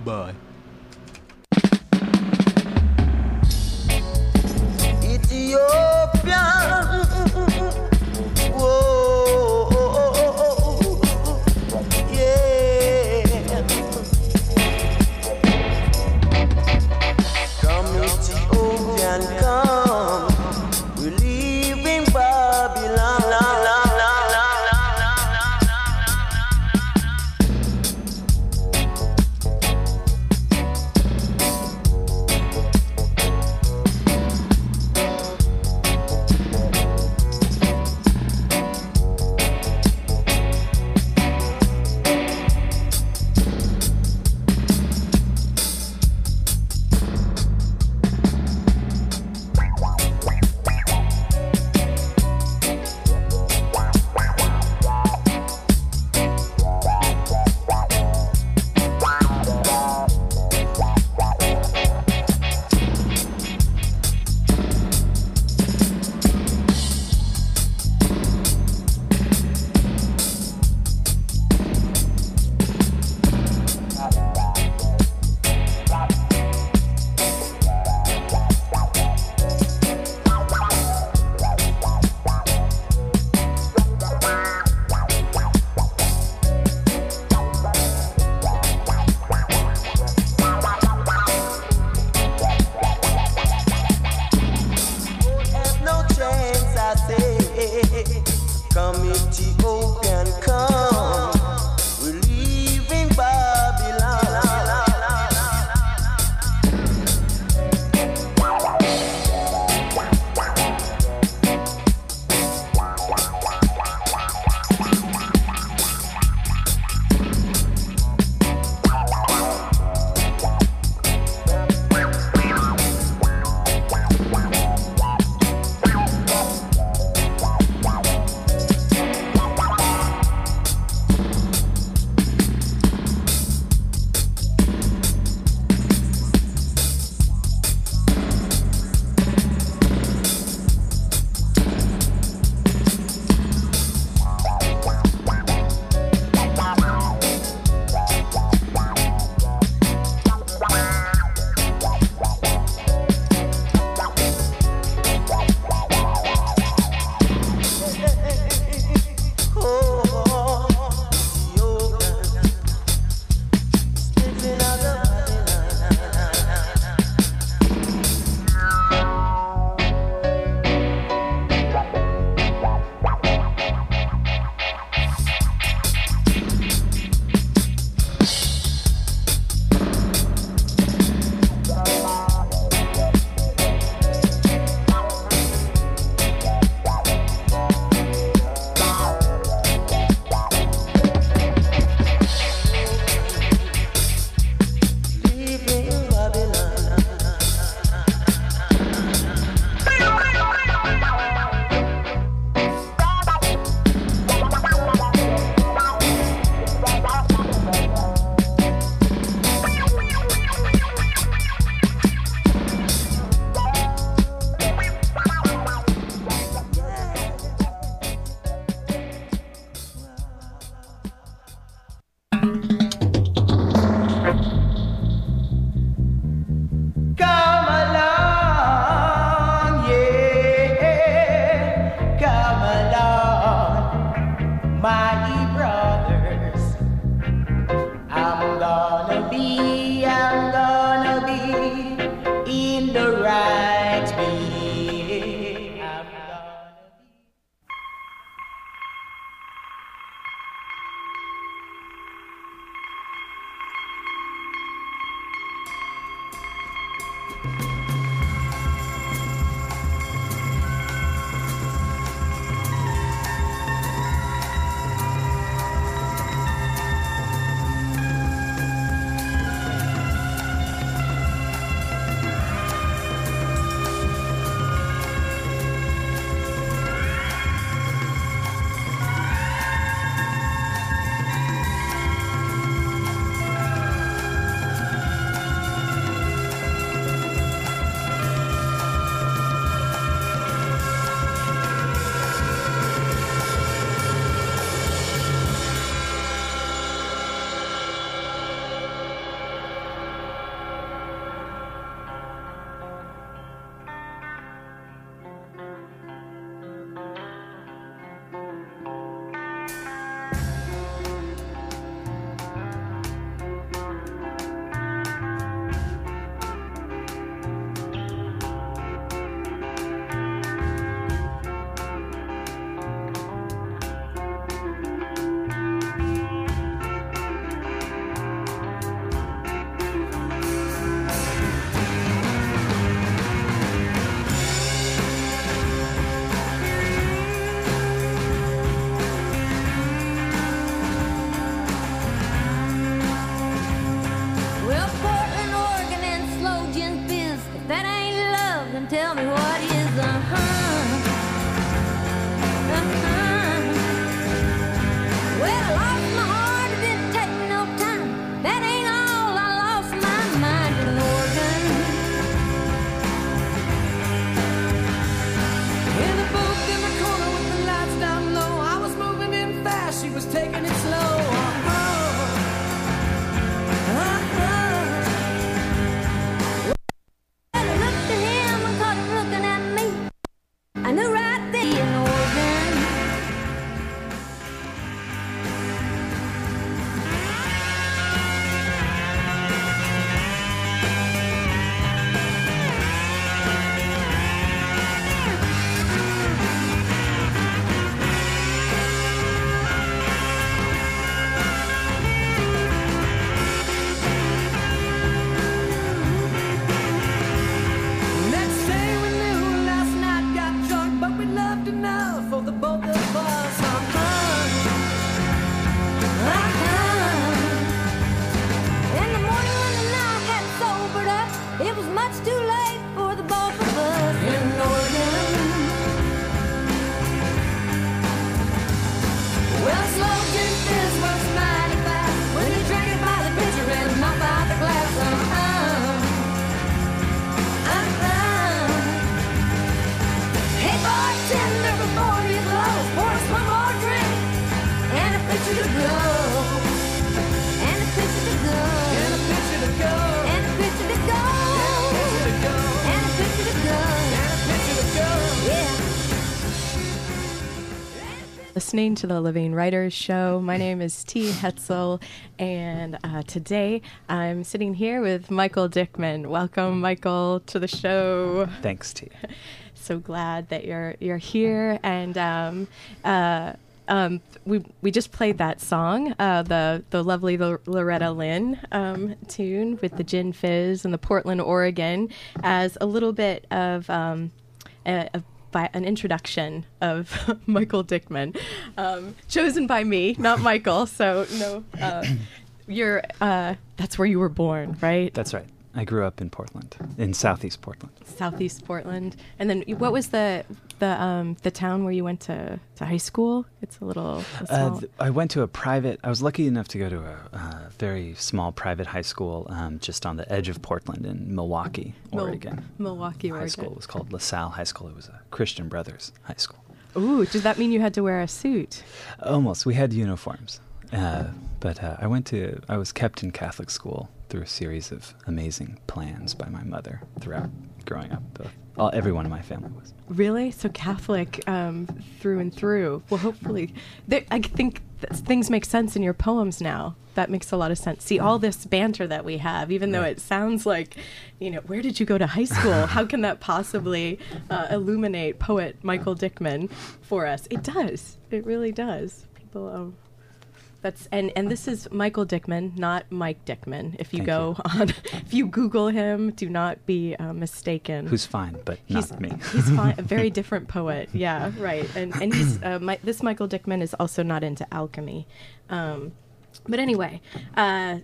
Bye-bye. that ain't love, then tell me what is uh-huh. Listening to the Living Writers Show. My name is T. Hetzel, and uh, today I'm sitting here with Michael Dickman. Welcome, Michael, to the show. Thanks, T. so glad that you're you're here, and um, uh, um, we we just played that song, uh, the the lovely L- Loretta Lynn um, tune with the Gin Fizz and the Portland, Oregon, as a little bit of. Um, a, a by an introduction of Michael Dickman, um, chosen by me, not Michael. So no, uh, you're uh, that's where you were born, right? That's right. I grew up in Portland, in Southeast Portland. Southeast Portland, and then what was the the um, the town where you went to, to high school? It's a little. Uh, th- I went to a private. I was lucky enough to go to a uh, very small private high school um, just on the edge of Portland in Milwaukie, Oregon. Milwaukie, high Oregon. school was called LaSalle High School. It was a Christian Brothers high school. Ooh, did that mean you had to wear a suit? Almost. We had uniforms. Uh, but uh, I went to, I was kept in Catholic school through a series of amazing plans by my mother throughout growing up. all, everyone in my family was. Really? So Catholic um, through and through. Well, hopefully. I think things make sense in your poems now. That makes a lot of sense. See, all this banter that we have, even though it sounds like, you know, where did you go to high school? How can that possibly uh, illuminate poet Michael Dickman for us? It does. It really does. People. Um, that's and and this is Michael Dickman, not Mike Dickman. If you Thank go you. on, if you Google him, do not be uh, mistaken. Who's fine, but he's, not me. he's fine. A very different poet. Yeah, right. And and he's uh, my, this Michael Dickman is also not into alchemy. Um, but anyway, uh,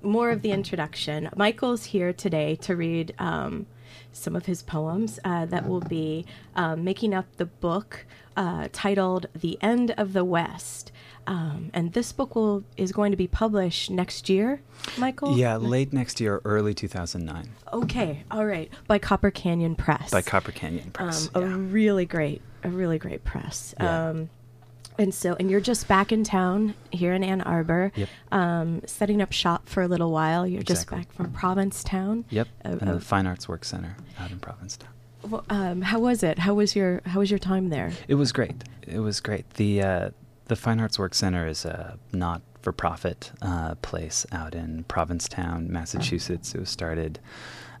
more of the introduction. Michael's here today to read. Um, some of his poems uh, that will be um, making up the book uh, titled "The End of the West." Um, and this book will is going to be published next year, Michael. Yeah, late next year, early 2009. Okay, all right, by Copper Canyon Press. By Copper Canyon Press. Um, yeah. A really great, a really great press. Yeah. Um, and so, and you're just back in town here in Ann Arbor, Yep. um, setting up shop for a little while. You're just back from Provincetown. Yep, Uh, and uh, the Fine Arts Work Center out in Provincetown. Well, um, how was it? How was your How was your time there? It was great. It was great. The uh, the Fine Arts Work Center is a not for profit uh, place out in Provincetown, Massachusetts. It was started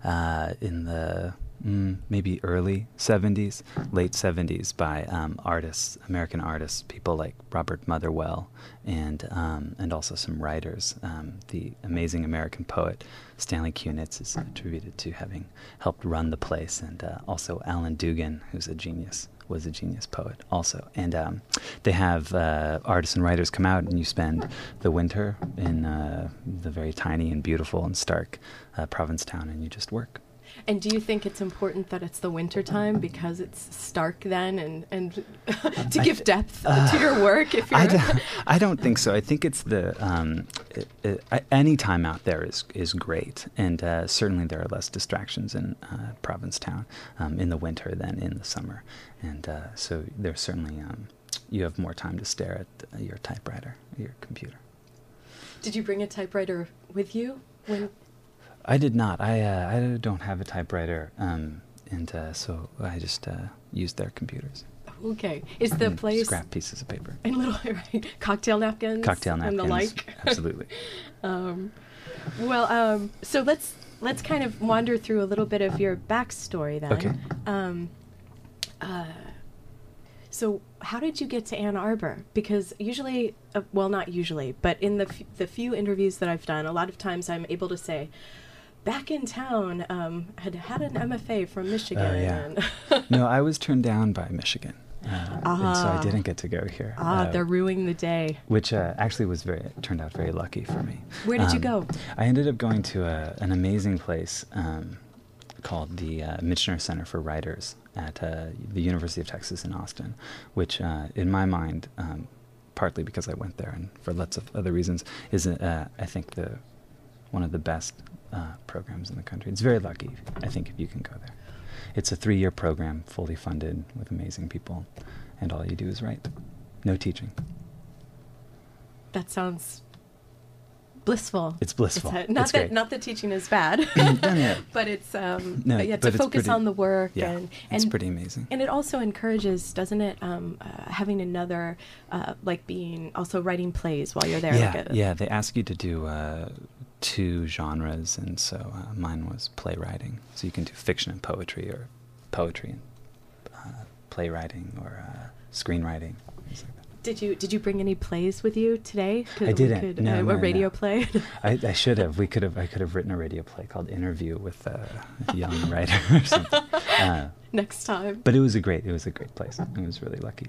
uh, in the mm, maybe early 70s, late 70s by um, artists, American artists, people like Robert Motherwell, and um, and also some writers. Um, the amazing American poet Stanley Kunitz is attributed to having helped run the place, and uh, also Alan Dugan, who's a genius was a genius poet also. And um, they have uh, artists and writers come out, and you spend the winter in uh, the very tiny and beautiful and stark uh, Provincetown, and you just work. And do you think it's important that it's the winter time because it's stark then, and and to give th- depth uh, to your work? If you're I don't, I don't think so. I think it's the um, it, it, any time out there is is great, and uh, certainly there are less distractions in uh, Provincetown um, in the winter than in the summer, and uh, so there's certainly um, you have more time to stare at your typewriter, your computer. Did you bring a typewriter with you when? I did not. I uh, I don't have a typewriter, um, and uh, so I just uh, used their computers. Okay, is the and place scrap pieces of paper, and little right, cocktail napkins, cocktail napkins, and the like? absolutely. um, well, um, so let's let's kind of wander through a little bit of your backstory then. Okay. Um, uh, so how did you get to Ann Arbor? Because usually, uh, well, not usually, but in the f- the few interviews that I've done, a lot of times I'm able to say, back in town, um, had had an MFA from Michigan. Oh, yeah. no, I was turned down by Michigan, uh, and so I Ah. didn't get to go here. ah, uh, they're ruining the day. which uh, actually was very turned out very lucky for me. Where did you Um, go? I ended up going to a, an amazing place um, called the uh, Michener Center for Writers at uh, the University of Texas in Austin, which, uh, in my mind, um, partly because I went there and for lots of other reasons, is uh, I think the one of the best uh, programs in the country. It's very lucky, I think, if you can go there. It's a three-year program, fully funded, with amazing people, and all you do is write. No teaching. That sounds blissful. It's blissful. It's not It's that great. not that teaching is bad, but it's um No, yeah, but to it's focus pretty- on the work Yeah, and it's pretty amazing. and it also encourages, doesn't it, um, uh, having another uh, like being also writing plays while you're there. yeah, like a, yeah. They ask you to do uh, two genres, and so uh, mine was playwriting. So you can do fiction and poetry, or poetry and uh, playwriting, or uh, screenwriting. like that. Did you did you bring any plays with you today? I didn't. Could, No, uh, no, a radio no. play. I, I should have. We could have. I could have written a radio play called "Interview" with a young writer or something. Uh, Next time. but it was a great. It was a great place. I was really lucky.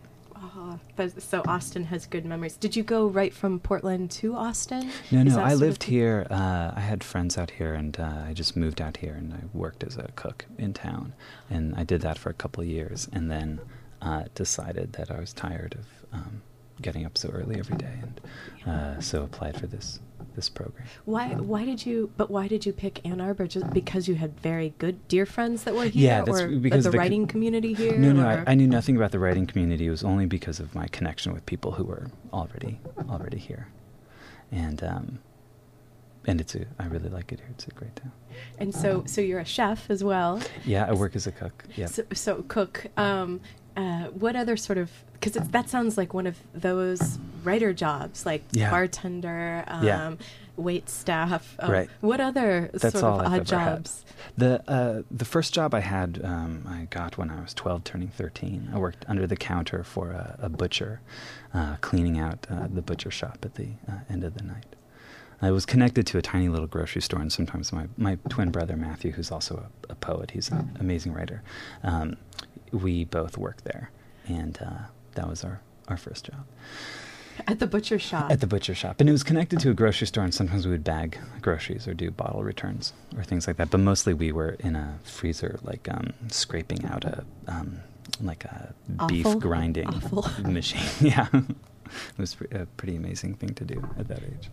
Oh, that's- so Austin has good memories. Did you go right from Portland to Austin? No, no. I lived here. Uh, I had friends out here, and uh, I just moved out here, and I worked as a cook in town, and I did that for a couple of years, and then uh, decided that I was tired of um, getting up so early every day, and uh, so applied for this this program. Why? Why did you? But why did you pick Ann Arbor? Just because you had very good dear friends that were here, Yeah, that's or because the, the writing community here. No, no. I, I knew nothing about the writing community. It was only because of my connection with people who were already already here, and um, and it's a. I really like it here. It's a great town. And so, so you're a chef as well. Yeah, I work as a cook. Yeah. So, so cook. Um, uh, what other sort of? Because that sounds like one of those writer jobs, like Yeah. bartender, um, Yeah. wait staff. um, Right. What other That's sort of I've odd ever had. jobs? The uh, the first job I had, um, I got when I was twelve, turning thirteen. I worked under the counter for a, a butcher, uh, cleaning out uh, the butcher shop at the uh, end of the night. I was connected to a tiny little grocery store, and sometimes my, my twin brother Matthew, who's also a, a poet, he's an amazing writer. Um, we both worked there, and uh, that was our, our first job At the butcher shop. at the butcher shop. And it was connected to a grocery store, and sometimes we would bag groceries or do bottle returns or things like that. But mostly we were in a freezer, like um, scraping out a um, like a beef grinding Offal. machine. yeah, it was a pretty amazing thing to do at that age.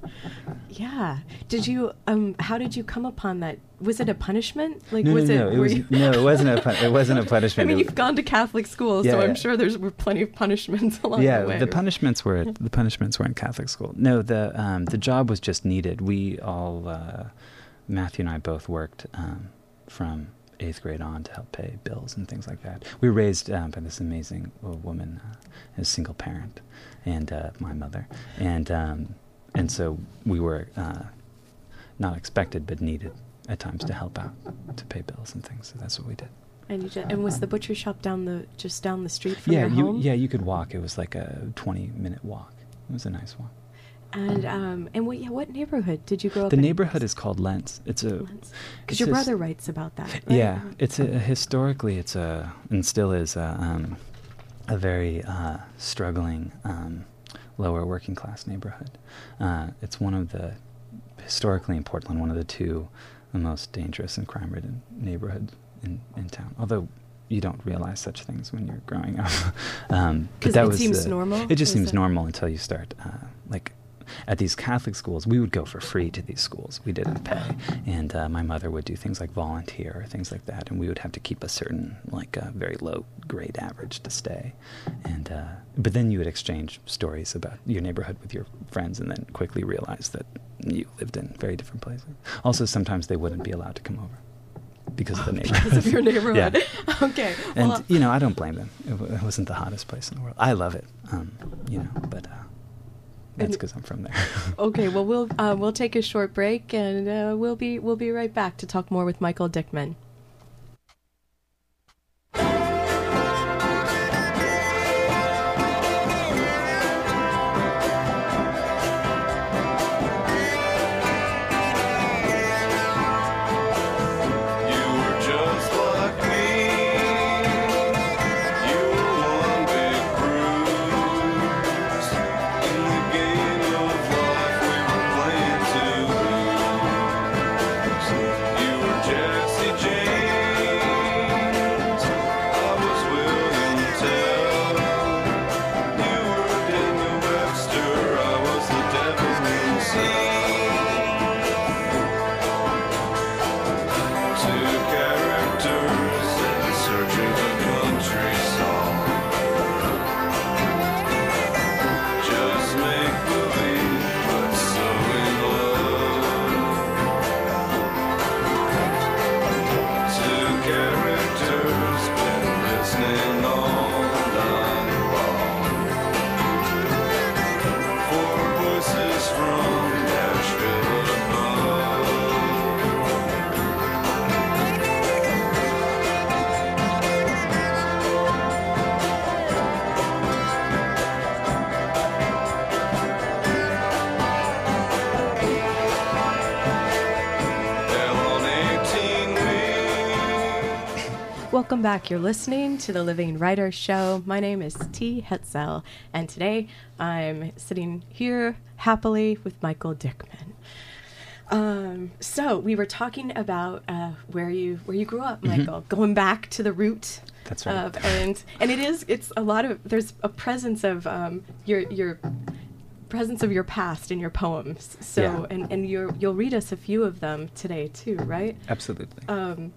yeah. Did you? Um. How did you come upon that? Was it a punishment? Like, no, was no, it? no. It were was you- no, it wasn't a pun- it wasn't a punishment. I mean, It- you've gone to Catholic school, Yeah, so I'm yeah. sure there's were plenty of punishments along yeah, the way. Yeah, the punishments were the punishments were in Catholic school. No, the um, the job was just needed. We all uh, Matthew and I both worked um, from eighth grade on to help pay bills and things like that. We were raised um, by this amazing uh, woman, uh, as a single parent, and uh, my mother, and um, and so we were uh, not expected but needed at times to help out to pay bills and things. So that's what we did. And you just, and was the butcher shop down the just down the street from yeah, your you home? yeah you could walk. It was like a twenty minute walk. It was a nice walk. And um and what yeah what neighborhood did you grow up The in? neighborhood is called Lents. It's a Because your brother writes about that. Right? Yeah, it's a historically it's a and still is a, um, a very uh, struggling um, lower working class neighborhood. Uh, it's one of the historically in Portland one of the two the most dangerous and crime ridden neighborhoods in, in town. Although you don't realize such things when you're growing up. um, but that it was seems the- normal? It just seems normal until you start uh, like at these Catholic schools, we would go for free to these schools. We didn't pay, and uh, my mother would do things like volunteer or things like that, and we would have to keep a certain like uh, very low grade average to stay. And uh, but then you would exchange stories about your neighborhood with your friends, and then quickly realize that you lived in very different places. Also, sometimes they wouldn't be allowed to come over because of the neighborhood. Because of your neighborhood. Yeah. okay. And you know, I don't blame them. It, w- it wasn't the hottest place in the world. I love it, um, you know, but uh, that's because I'm from there. okay. Well, we'll uh, we'll take a short break, and uh, we'll be we'll be right back to talk more with Michael Dickman. Welcome back. You're listening to the Living Writer Show. My name is T. Hetzel, and today I'm sitting here happily with Michael Dickman. Um, so we were talking about uh, where you where you grew up, Michael. Going back to the root. Mm-hmm. That's right. Of, and and it is it's a lot of there's a presence of um, your your presence of your past in your poems. So Yeah. and and you you'll read us a few of them today too, right? Absolutely. Um,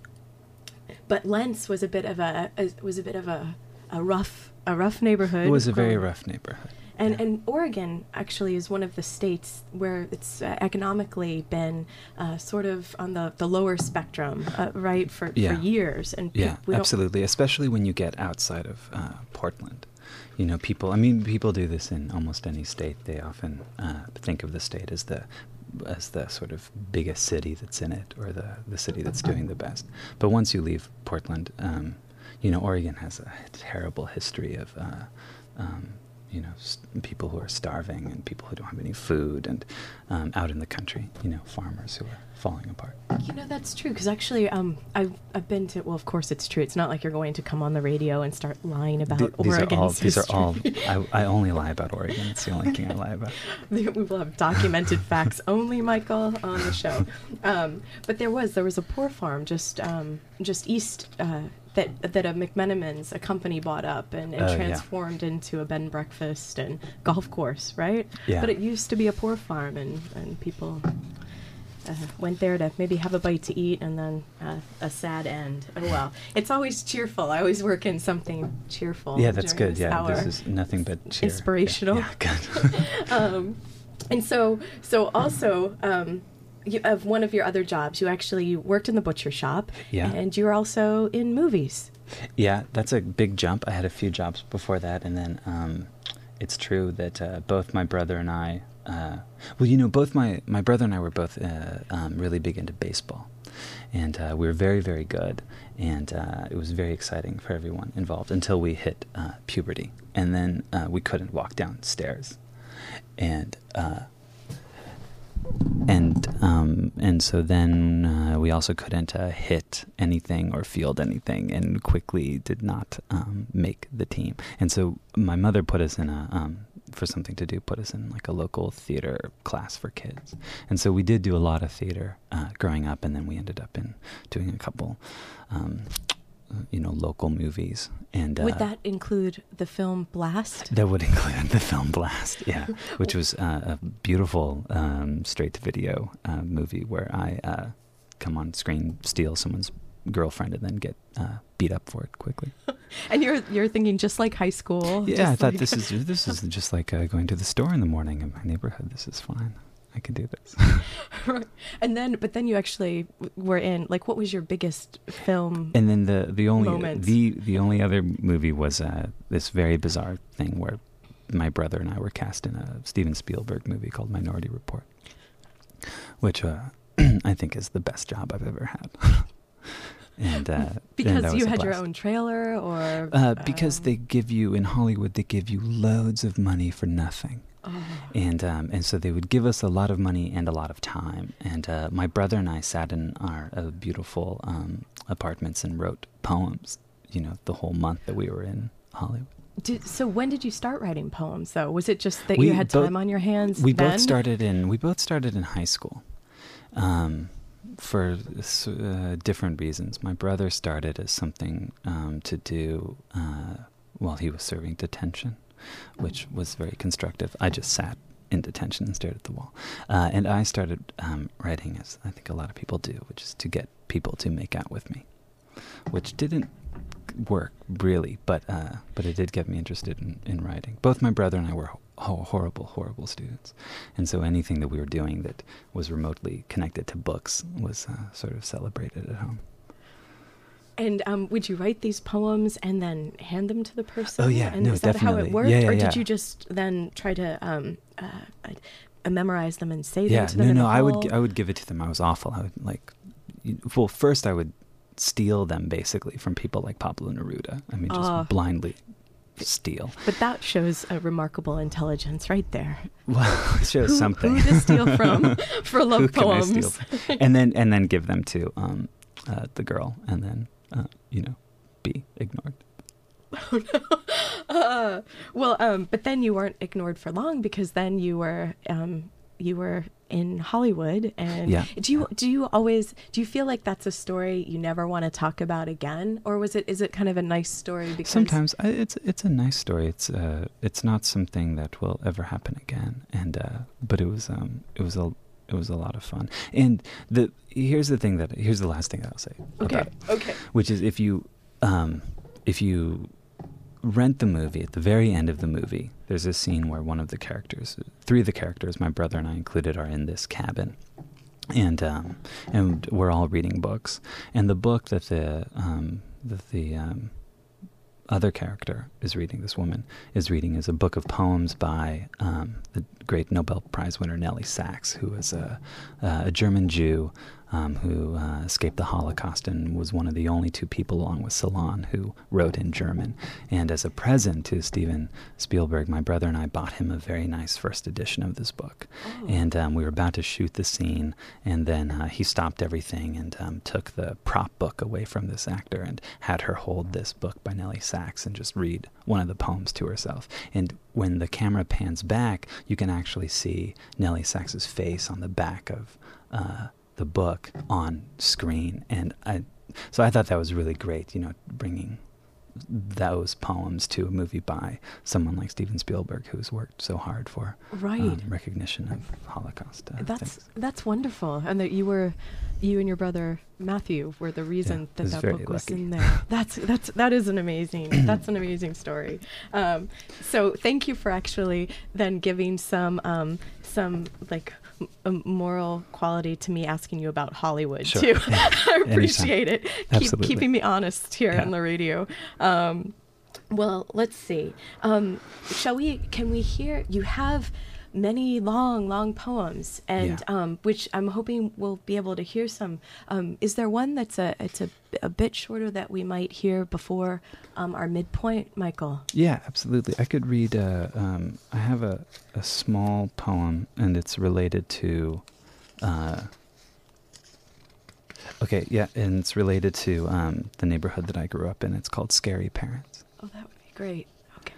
but Lents was a bit of a, a was a bit of a, a rough a rough neighborhood. it was a very rough neighborhood. And Yeah. and Oregon actually is one of the states where it's uh, economically been uh, sort of on the, the lower spectrum, uh, right, for, Yeah. for years. And Yeah, we absolutely. Especially when you get outside of uh, Portland. You know, people. I mean, people do this in almost any state. They often uh, think of the state as the as the sort of biggest city that's in it, or the the city that's doing the best. But once you leave Portland, um, you know, Oregon has a terrible history of. Uh, um, you know, s people who are starving and people who don't have any food, and um, out in the country, you know, farmers who are falling apart. You know that's true because actually, um, I've I've been to. Well, of course it's true. It's not like you're going to come on the radio and start lying about Th- these Oregon's are all. These are all. I, I only lie about Oregon. It's the only thing I lie about. we will have documented facts only, Michael, on the show. Um, but there was there was a poor farm just um, just east uh, that that a McMenamins, a company, bought up and, and yeah. transformed into a bed and breakfast and golf course, right? Yeah. But it used to be a poor farm, and and people. Uh, went there to maybe have a bite to eat and then uh, a sad end. Oh well, it's always cheerful. I always work in something cheerful. Yeah, that's good. this Yeah, hour this is nothing but cheer. Yeah, inspirational. Yeah, good. um, and so so also um, you, of one of your other jobs, you actually worked in the butcher shop, Yeah. and you were also in movies. yeah, that's a big jump. I had a few jobs before that, and then um, it's true that uh, both my brother and I. Uh, well, you know, both my my brother and I were both uh, um, really big into baseball, and uh, we were very very good, and uh, it was very exciting for everyone involved until we hit uh, puberty, and then uh, we couldn't walk downstairs, and. And um, and so then we also couldn't hit anything or field anything, and quickly did not um, make the team. And so my mother put us in a um, for something to do, put us in like a local theater class for kids. And so we did do a lot of theater uh, growing up, and then we ended up in doing a couple, um, you know, local movies. And Would uh, that include the film Blast? that would include the film Blast, yeah, which was uh, a beautiful um, straight-to-video uh, movie where I uh, come on screen, steal someone's girlfriend, and then get uh, beat up for it quickly. And you're you're thinking just like high school. Yeah, I thought like- this is this is just like uh, going to the store in the morning in my neighborhood. This is fine. I can do this. Right. and then but then you actually were in like what was your biggest film? And then the the only Moments. the the only other movie was uh, this very bizarre thing where my brother and I were cast in a Steven Spielberg movie called Minority Report, which uh, I think is the best job I've ever had. And uh, and because that you had your own trailer or Uh, because um, they give you in Hollywood, they give you loads of money for nothing. oh. and um, and so they would give us a lot of money and a lot of time. And uh, my brother and I sat in our uh, beautiful um, apartments and wrote poems. You know, the whole month that we were in Hollywood. Did, so when did you start writing poems though? Was it just that We you had both- time on your hands? We then? both started in we both started in high school, um, for uh, different reasons. My brother started as something um, to do uh, while he was serving detention, which was very constructive. I just sat in detention and stared at the wall, uh, and I started um, writing as I think a lot of people do, which is to get people to make out with me, which didn't work really, but uh, but it did get me interested in, in writing. Both my brother and I were ho- horrible, horrible students, and so anything that we were doing that was remotely connected to books was uh, sort of celebrated at home. And um, would you write these poems and then hand them to the person? Oh, yeah. and No, is that how it worked, Yeah, yeah, or yeah. did you just then try to um, uh, uh, memorize them and say them yeah, to them? no, no, a I would I would give it to them. I was awful. I would like, well, first I would steal them basically from people like Pablo Neruda. I mean, just Ah. blindly steal. But that shows a remarkable intelligence right there. Well, it shows who, something. Who to steal from for love Who can I steal poems? and then and then give them to um, uh, the girl, and then uh, you know be ignored. Oh no. Uh, well, um, but then you weren't ignored for long because then you were um, you were in Hollywood, and Yeah. do you do you always do you feel like that's a story you never want to talk about again, or was it is it kind of a nice story because Sometimes I, it's it's a nice story. It's uh it's not something that will ever happen again. And uh, but it was um it was a it was a lot of fun. And the here's the thing that here's the last thing that I'll say okay about it, okay which is if you um if you rent the movie at the very end of the movie, there's a scene where one of the characters, three of the characters, my brother and I included, are in this cabin. And um, and we're all reading books, and the book that the um, that the um, other character is reading, this woman is reading, is a book of poems by um, the great Nobel Prize winner Nelly Sachs, who was a, a German Jew um, who uh, escaped the Holocaust and was one of the only two people, along with Celan, who wrote in German. And as a present to Steven Spielberg, my brother and I bought him a very nice first edition of this book. Oh. And um, we were about to shoot the scene, and then uh, he stopped everything and um, took the prop book away from this actor and had her hold this book by Nelly Sachs and just read one of the poems to herself. And when the camera pans back, you can actually see Nelly Sachs's face on the back of uh, the book on screen. And I, so I thought that was really great, you know, bringing those poems to a movie by someone like Steven Spielberg, who's worked so hard for right um, recognition of Holocaust. Uh, that's things. that's wonderful and that you were you and your brother Matthew were the reason I that that book was in there that's that's that is an amazing that's an amazing story um, so thank you for actually then giving some um, some like a moral quality to me asking you about Hollywood Sure. too. I Anytime. appreciate it Keep, keeping me honest here Yeah. on the radio um, well, let's see. Um, shall we? Can we hear? You have many long, long poems, and Yeah. um, which I'm hoping we'll be able to hear some. Um, is there one that's a it's a, a bit shorter that we might hear before um, our midpoint, Michael? Yeah, absolutely. I could read. Uh, um, I have a, a small poem, and it's related to. Uh, okay, yeah, and it's related to um, the neighborhood that I grew up in. It's called Scary Parents. Oh, that would be great. Okay.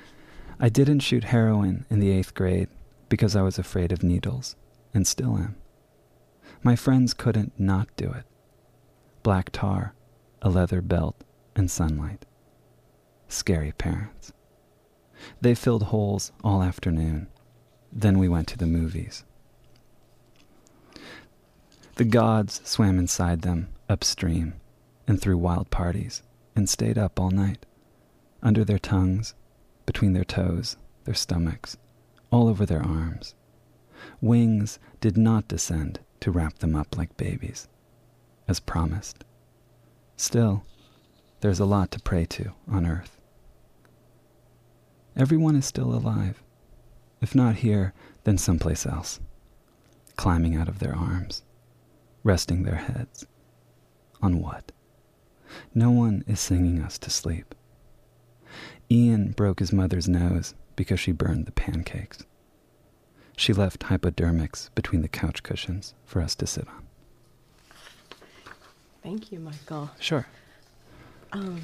I didn't shoot heroin in the eighth grade because I was afraid of needles, and still am. My friends couldn't not do it. Black tar, a leather belt, and sunlight. Scary parents. They filled holes all afternoon. Then we went to the movies. The gods swam inside them upstream and threw wild parties and stayed up all night under their tongues, between their toes, their stomachs, all over their arms. Wings did not descend to wrap them up like babies, as promised. Still, there's a lot to pray to on earth. Everyone is still alive, if not here, then someplace else, climbing out of their arms, resting their heads. On what? No one is singing us to sleep. Ian broke his mother's nose because she burned the pancakes. She left hypodermics between the couch cushions for us to sit on. Thank you, Michael. Sure. Um,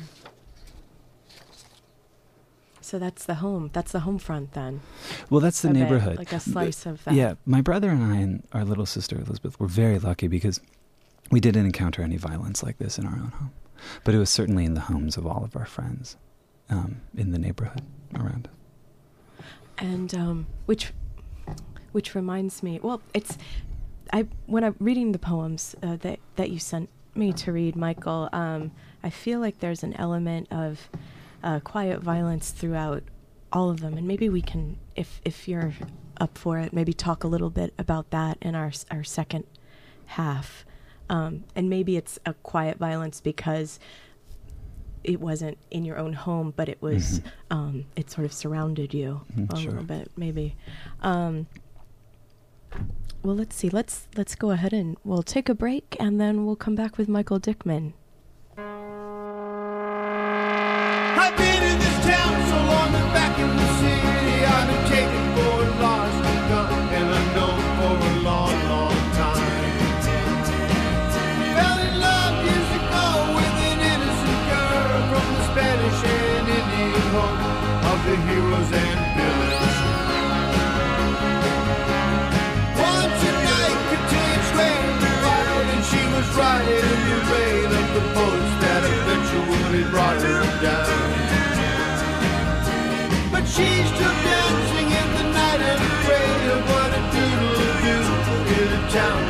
so that's the home. That's the home front then. Well, that's the a bit, neighborhood. like a slice of that. Yeah, my brother and I and our little sister Elizabeth were very lucky because we didn't encounter any violence like this in our own home. But it was certainly in the homes of all of our friends um, in the neighborhood around us. And um, which which reminds me well it's i when i'm reading the poems uh, that that you sent me to read michael um, i feel like there's an element of uh, quiet violence throughout all of them and maybe we can if if you're up for it maybe talk a little bit about that in our our second half. Um, and maybe it's a quiet violence because it wasn't in your own home, but it was Mhm. um, it sort of surrounded you Mhm, a sure. little bit, maybe. Um, well, let's see. Let's let's go ahead and we'll take a break, and then we'll come back with Michael Dickman. I've been in this town so long in the rain of the bullets that eventually brought her down. But she's still dancing in the night and afraid of what a doodle do in a town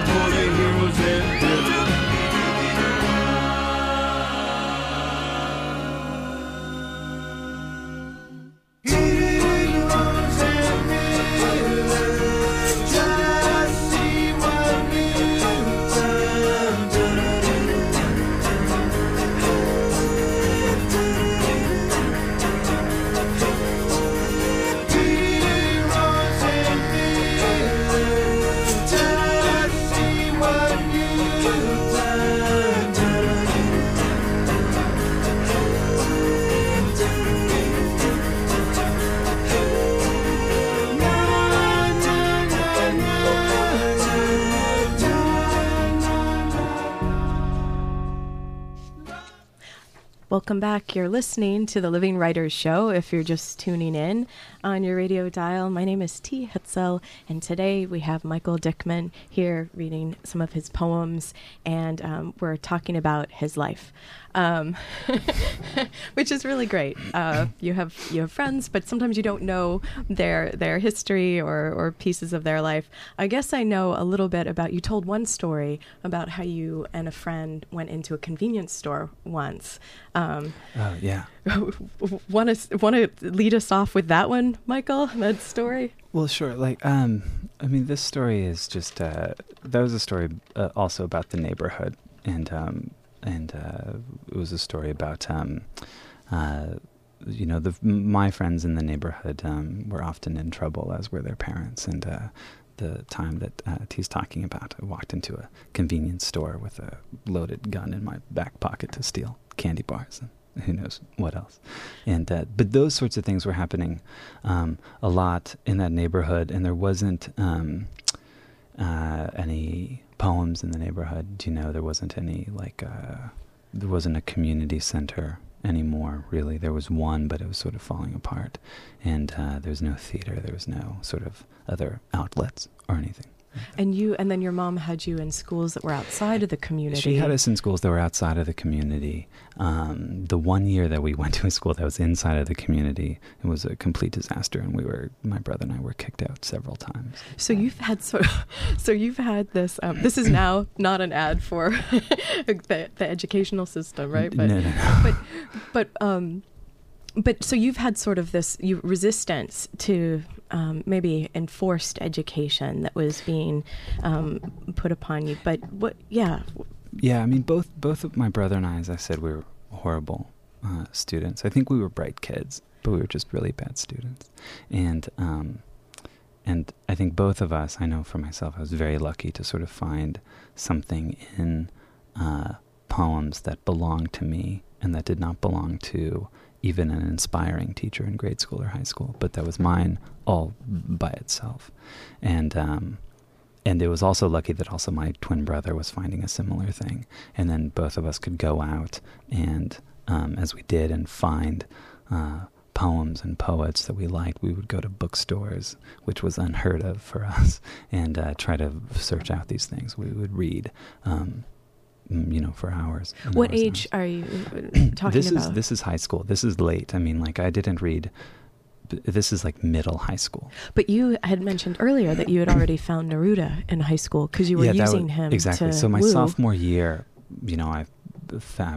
Welcome back. You're listening to the Living Writers Show. If you're just tuning in on your radio dial, my name is T. Hetzel, and today we have Michael Dickman here reading some of his poems, and um, we're talking about his life, um, which is really great. Uh, you have you have friends, but sometimes you don't know their their history or or pieces of their life. I guess I know a little bit about. You told one story about how you and a friend went into a convenience store once. Um, Oh yeah. want to want to lead us off with that one, Michael? That story. Well, sure. Like, um, I mean, this story is just uh, that was a story uh, also about the neighborhood, and um, and uh, it was a story about um, uh, you know the my friends in the neighborhood um, were often in trouble, as were their parents, and uh, the time that uh, T's talking about, I walked into a convenience store with a loaded gun in my back pocket to steal candy bars and who knows what else. And uh, but those sorts of things were happening um, a lot in that neighborhood, and there wasn't um, uh, any poems in the neighborhood. You know, there wasn't any like uh, there wasn't a community center anymore. Really, there was one, but it was sort of falling apart, and uh, there was no theater. There was no sort of other outlets or anything. And you, and then your mom had you in schools that were outside of the community. She had us in schools that were outside of the community. Um, the one year that we went to a school that was inside of the community, it was a complete disaster, and we were my brother and I were kicked out several times. So you've had so, so you've had this. Um, this is now not an ad for the, the educational system, right? no, no, no. but but um, but so you've had sort of this you resistance to um, maybe enforced education that was being um, put upon you. But what? Yeah. Yeah, I mean, both both of my brother and I, as I said, we were horrible uh, students. I think we were bright kids, but we were just really bad students. And um, and I think both of us, I know for myself, I was very lucky to sort of find something in uh, poems that belonged to me and that did not belong to even an inspiring teacher in grade school or high school, but that was mine all by itself. And um, and it was also lucky that also my twin brother was finding a similar thing, and then both of us could go out and, um, as we did, and find uh, poems and poets that we liked. We would go to bookstores, which was unheard of for us, and uh, try to search out these things. We would read. Um, you know, for hours. What hours age hours. are you uh, talking this about? is this is high school. This is late. I mean, like I didn't read. This is like middle high school. But you had mentioned earlier that you had already found Neruda in high school because you were that using wa- him exactly. so my woo. sophomore year, you know, I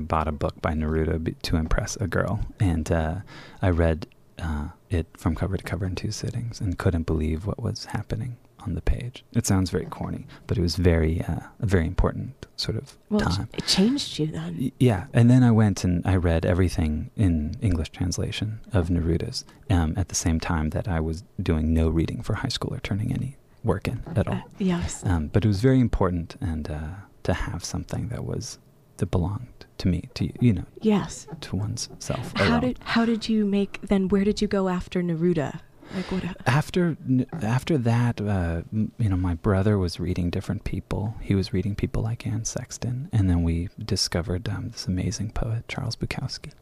bought a book by Neruda to impress a girl, and uh, I read uh, it from cover to cover in two sittings, and couldn't believe what was happening on the page. It sounds very corny, but it was very uh, a very important sort of well, time. it changed you then. Y- Yeah, and then I went and I read everything in English translation of Neruda's um, at the same time that I was doing no reading for high school or turning any work in at all. Uh, yes. Um, but it was very important and uh, to have something that was that belonged to me, to you you know, yes. to one's self. How did how did you make then? Where did you go after Neruda? Like what? after after that, uh, you know, my brother was reading different people. He was reading people like Anne Sexton, and then we discovered um, this amazing poet Charles Bukowski,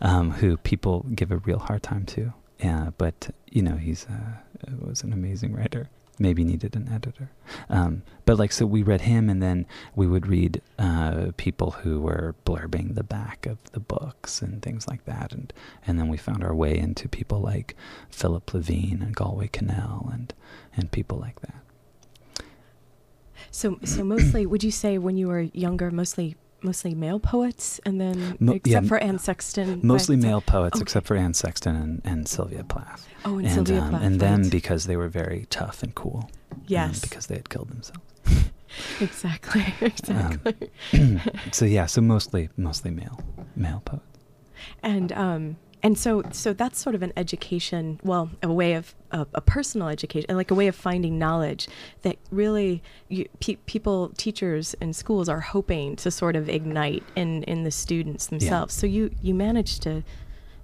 um, who people give a real hard time to. yeah, but you know, he's uh, was an amazing writer. Maybe needed an editor, um, but like so, we read him, and then we would read uh, people who were blurbing the back of the books and things like that, and and then we found our way into people like Philip Levine and Galway Kinnell and and people like that. So, so mostly, would you say when you were younger, mostly mostly male poets, and then Mo- except yeah, for Anne Sexton, Mostly right? male poets, Okay. except for Anne Sexton and, and Sylvia Plath. Oh, and, and Sylvia um, Plath, and them right. because they were very tough and cool. um, yes, because they had killed themselves. exactly, exactly. so yeah, so mostly mostly male male poets. and um and so so that's sort of an education well a way of a, a personal education like a way of finding knowledge that really you, pe- people teachers in schools are hoping to sort of ignite in in the students themselves so you you managed to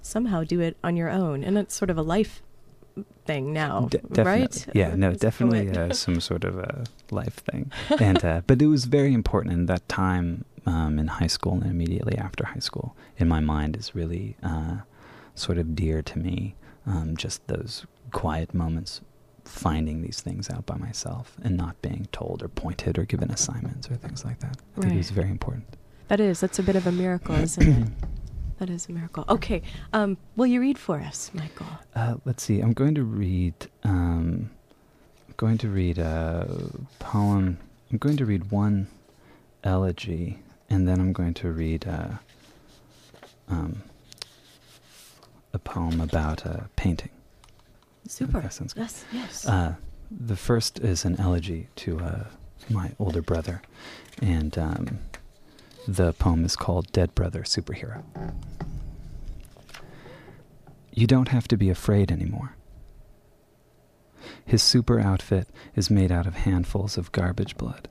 somehow do it on your own and it's sort of a life thing now De- right Yeah, no, As a definitely uh, some sort of a life thing. And uh, but it was very important in that time um, in high school and immediately after high school. In my mind, is really uh, sort of dear to me. Um, just those quiet moments, finding these things out by myself and not being told or pointed or given assignments or things like that. I think it was very important. that is that's a bit of a miracle isn't it that is a miracle okay um will you read for us michael Uh, let's see. I'm going to read. Um, I'm going to read a poem. I'm going to read one elegy, and then I'm going to read uh, um, a poem about a painting. super That sounds good. yes yes Uh, the first is an elegy to uh, my older brother, and um, the poem is called "Dead Brother Superhero." You don't have to be afraid anymore. His super outfit is made out of handfuls of garbage blood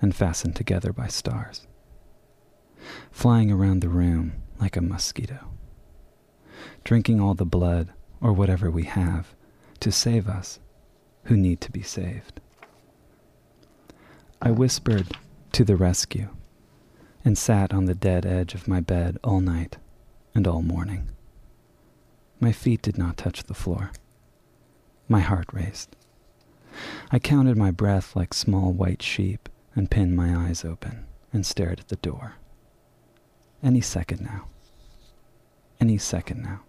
and fastened together by stars, flying around the room like a mosquito, drinking all the blood or whatever we have to save us who need to be saved. I whispered to the rescue and sat on the dead edge of my bed all night and all morning. My feet did not touch the floor. My heart raced. I counted my breath like small white sheep and pinned my eyes open and stared at the door. Any second now. Any second now.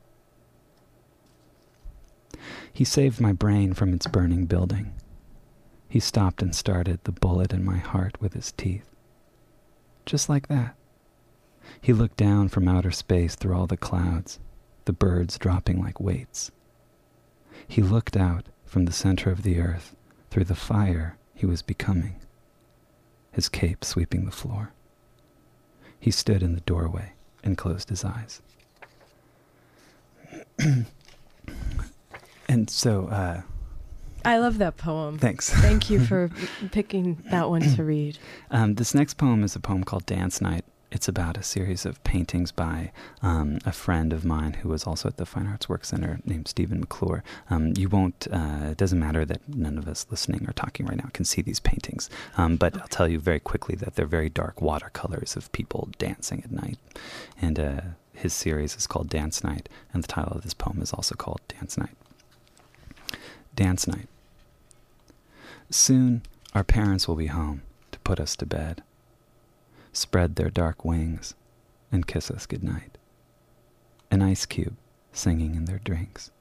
He saved my brain from its burning building. He stopped and started the bullet in my heart with his teeth. Just like that. He looked down from outer space through all the clouds, the birds dropping like weights. He looked out from the center of the earth through the fire he was becoming, his cape sweeping the floor. He stood in the doorway and closed his eyes. and so, uh, I love that poem. thanks. Thank you for picking that one to read. Um, this next poem is a poem called Dance Night. It's about a series of paintings by um, a friend of mine who was also at the Fine Arts Work Center named Stephen McClure. Um, you won't, uh, it doesn't matter that none of us listening or talking right now can see these paintings, um, but I'll tell you very quickly that they're very dark watercolors of people dancing at night. And uh, his series is called Dance Night, and the title of this poem is also called Dance Night. Dance Night. Soon our parents will be home to put us to bed, spread their dark wings, and kiss us goodnight. An ice cube singing in their drinks.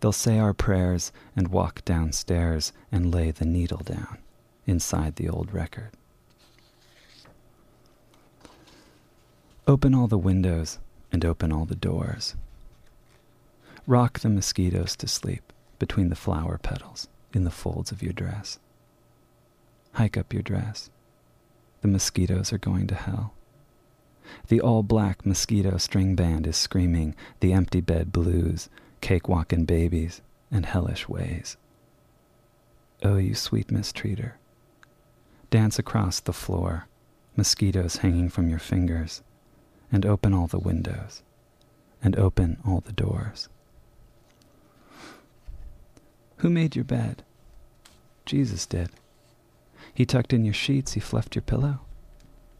They'll say our prayers and walk downstairs and lay the needle down inside the old record. Open all the windows and open all the doors. Rock the mosquitoes to sleep between the flower petals in the folds of your dress. Hike up your dress. The mosquitoes are going to hell. The all black mosquito string band is screaming the empty bed blues, cakewalkin' babies, and hellish ways. Oh, you sweet mistreater. Dance across the floor, mosquitoes hanging from your fingers, and open all the windows, and open all the doors. Who made your bed? Jesus did. He tucked in your sheets, he fluffed your pillow.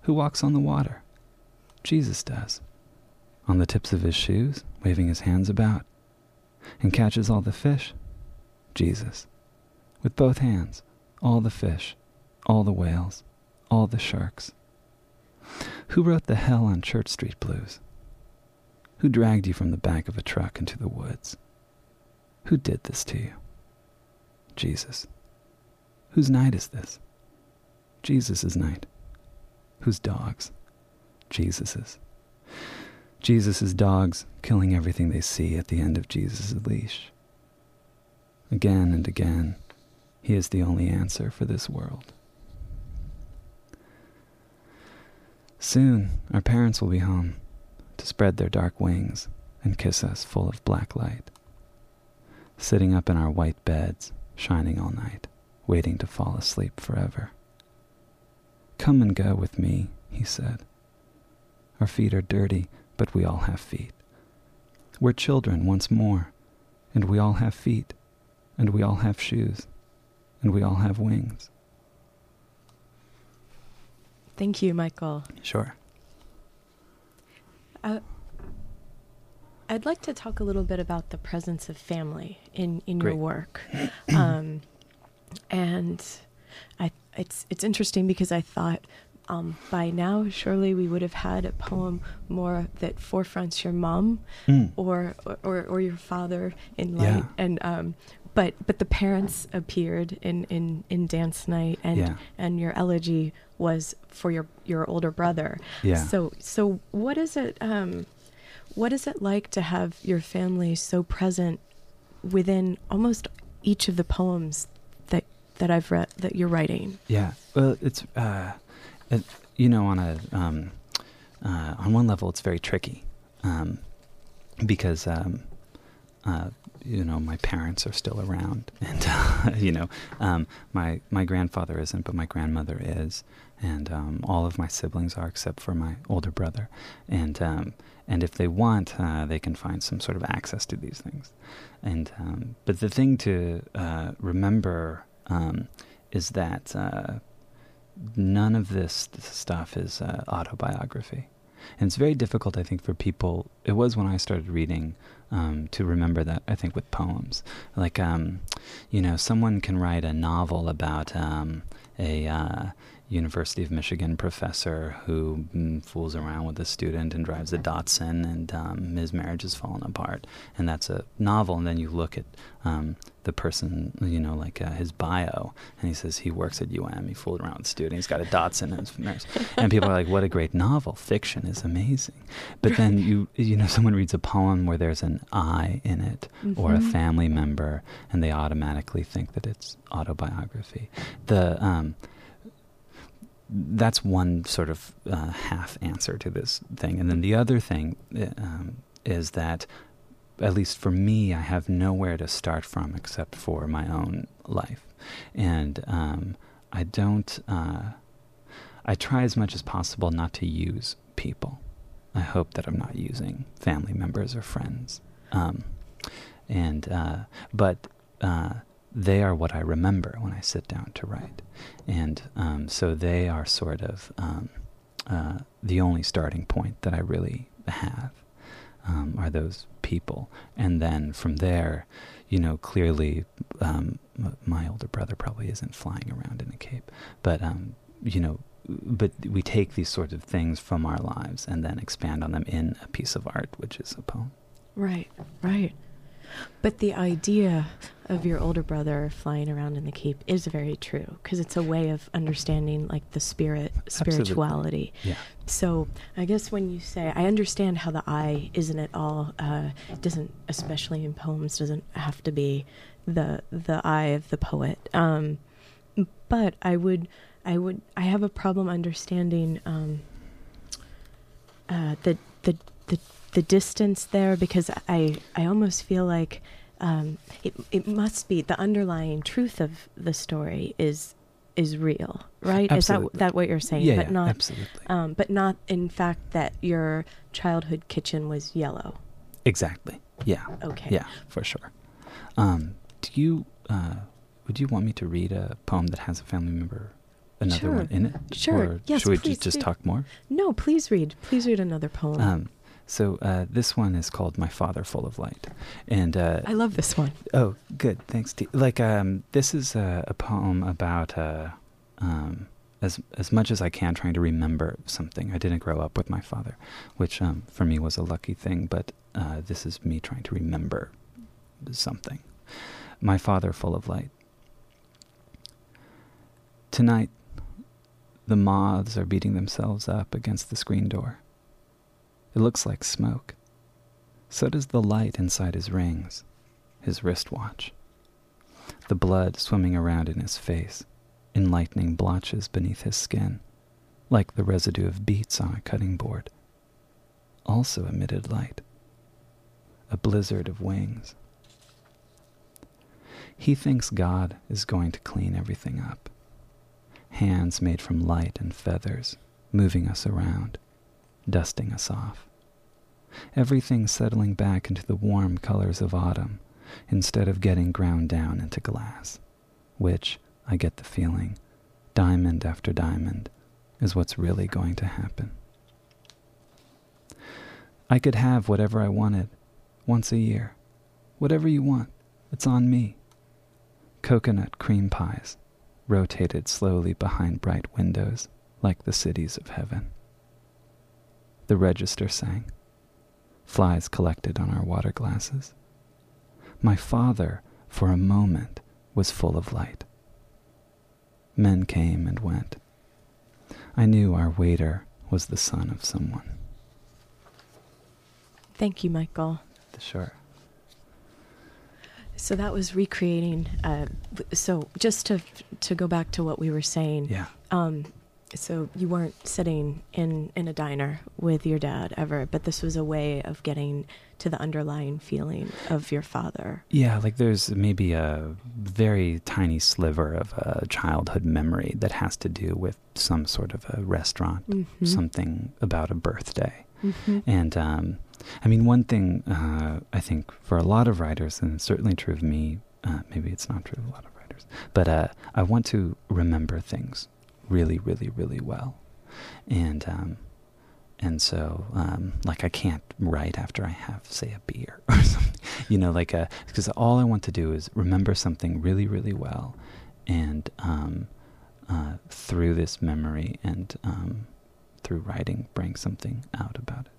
Who walks on the water? Jesus does. On the tips of his shoes, waving his hands about. and catches all the fish? Jesus. With both hands, all the fish, all the whales, all the sharks. Who wrote the Hell on Church Street blues? Who dragged you from the back of a truck into the woods? Who did this to you? Jesus. Whose night is this? Jesus' night. Whose dogs? Jesus's. Jesus' dogs killing everything they see at the end of Jesus' leash. Again and again, he is the only answer for this world. Soon, our parents will be home to spread their dark wings and kiss us full of black light. Sitting up in our white beds, shining all night, waiting to fall asleep forever. Come and go with me, he said. Our feet are dirty, but we all have feet. We're children once more, and we all have feet, and we all have shoes, and we all have wings. Thank you, Michael. Sure. Uh, I'd like to talk a little bit about the presence of family in, in your work. um, and I, it's, it's interesting because I thought um, by now, surely we would have had a poem more that forefronts your mom Mm. or, or, or your father in light. Yeah. And, um, but, but the parents appeared in, in, in dance night and, Yeah. and your elegy was for your, your older brother. Yeah. So, so what is it? Um, what is it like to have your family so present within almost each of the poems that that I've read that you're writing? Yeah. Well, it's uh, it, you know, on a um, uh, on one level, it's very tricky um, because um, uh, you know my parents are still around, and uh, you know um, my my grandfather isn't, but my grandmother is, and um, all of my siblings are except for my older brother, and um, and if they want, uh, they can find some sort of access to these things, and um, but the thing to uh, remember um, is that uh, none of this stuff is uh, autobiography. And it's very difficult, I think, for people. It was when I started reading um, to remember that, I think, with poems. Like, um, you know, someone can write a novel about um, a uh, University of Michigan professor who mm, fools around with a student and drives a Datsun, and um, his marriage has fallen apart. And that's a novel. And then you look at um, the person, you know, like uh, his bio, and he says he works at UM. He fooled around with a student. He's got a Datsun and his marriage. And people are like, "What a great novel! Fiction is amazing." But then you, you know, someone reads a poem where there's an I in it or a Mhm. family member, and they automatically think that it's autobiography. The um, that's one sort of uh, half answer to this thing. And then the other thing uh, um, is that, at least for me, I have nowhere to start from except for my own life. And um, I don't, uh, I try as much as possible not to use people. I hope that I'm not using family members or friends. Um, and, uh, but, uh, they are what I remember when I sit down to write. And um, so they are sort of um, uh, the only starting point that I really have um, are those people. And then from there, you know, clearly um, my older brother probably isn't flying around in a cape. But, um, you know, but we take these sorts of things from our lives and then expand on them in a piece of art, which is a poem. Right, right. But the idea of your older brother flying around in the cape is very true because it's a way of understanding like the spirit, Absolutely. spirituality. Yeah. So I guess when you say, I understand how the eye isn't at all, uh, doesn't, especially in poems, doesn't have to be the the I of the poet. Um, but I would, I would, I have a problem understanding um, uh, the the the the distance there because I I almost feel like um, it it must be the underlying truth of the story is is real, right? Is that that what you're saying? yeah, but yeah, not absolutely. um, but not in fact that your childhood kitchen was yellow. Exactly. Yeah. Okay. Yeah, for sure. Um, do you uh, would you want me to read a poem that has a family member, another Sure. one in it? Sure. Or Yes, should we please just, just do. talk more? No, please read. Please read another poem. Um, So uh, this one is called "My Father Full of Light," and uh, I love this one. Oh, good. Thanks. T- like, um, this is a, a poem about uh, um, as as much as I can trying to remember something. I didn't grow up with my father, which um, for me was a lucky thing. But uh, this is me trying to remember something. My father, full of light. Tonight, the moths are beating themselves up against the screen door. It looks like smoke. So does the light inside his rings his wristwatch. The blood swimming around in his face, in lightning blotches beneath his skin, like the residue of beets on a cutting board. Also emitted light. A blizzard of wings. He thinks God is going to clean everything up. Hands made from light and feathers, moving us around, dusting us off. Everything settling back into the warm colors of autumn instead of getting ground down into glass, which, I get the feeling, diamond after diamond, is what's really going to happen. I could have whatever I wanted, once a year. Whatever you want, it's on me. Coconut cream pies, rotated slowly behind bright windows, like the cities of heaven. The register sang. Flies collected on our water glasses. My father, for a moment, was full of light. Men came and went. I knew our waiter was the son of someone. Thank you, Michael. Sure. So that was recreating. Uh, so just to to go back to what we were saying. Yeah. Um, so you weren't sitting in in a diner with your dad ever, but this was a way of getting to the underlying feeling of your father. Yeah, like there's maybe a very tiny sliver of a childhood memory that has to do with some sort of a restaurant, Mhm. something about a birthday. Mhm. And um, I mean, one thing uh, I think for a lot of writers, and it's certainly true of me, uh, maybe it's not true of a lot of writers, but uh, I want to remember things really, really, really well. And um, and so, um, like, I can't write after I have, say, a beer or something, you know, like, because all I want to do is remember something really, really well, and um, uh, through this memory and um, through writing, bring something out about it.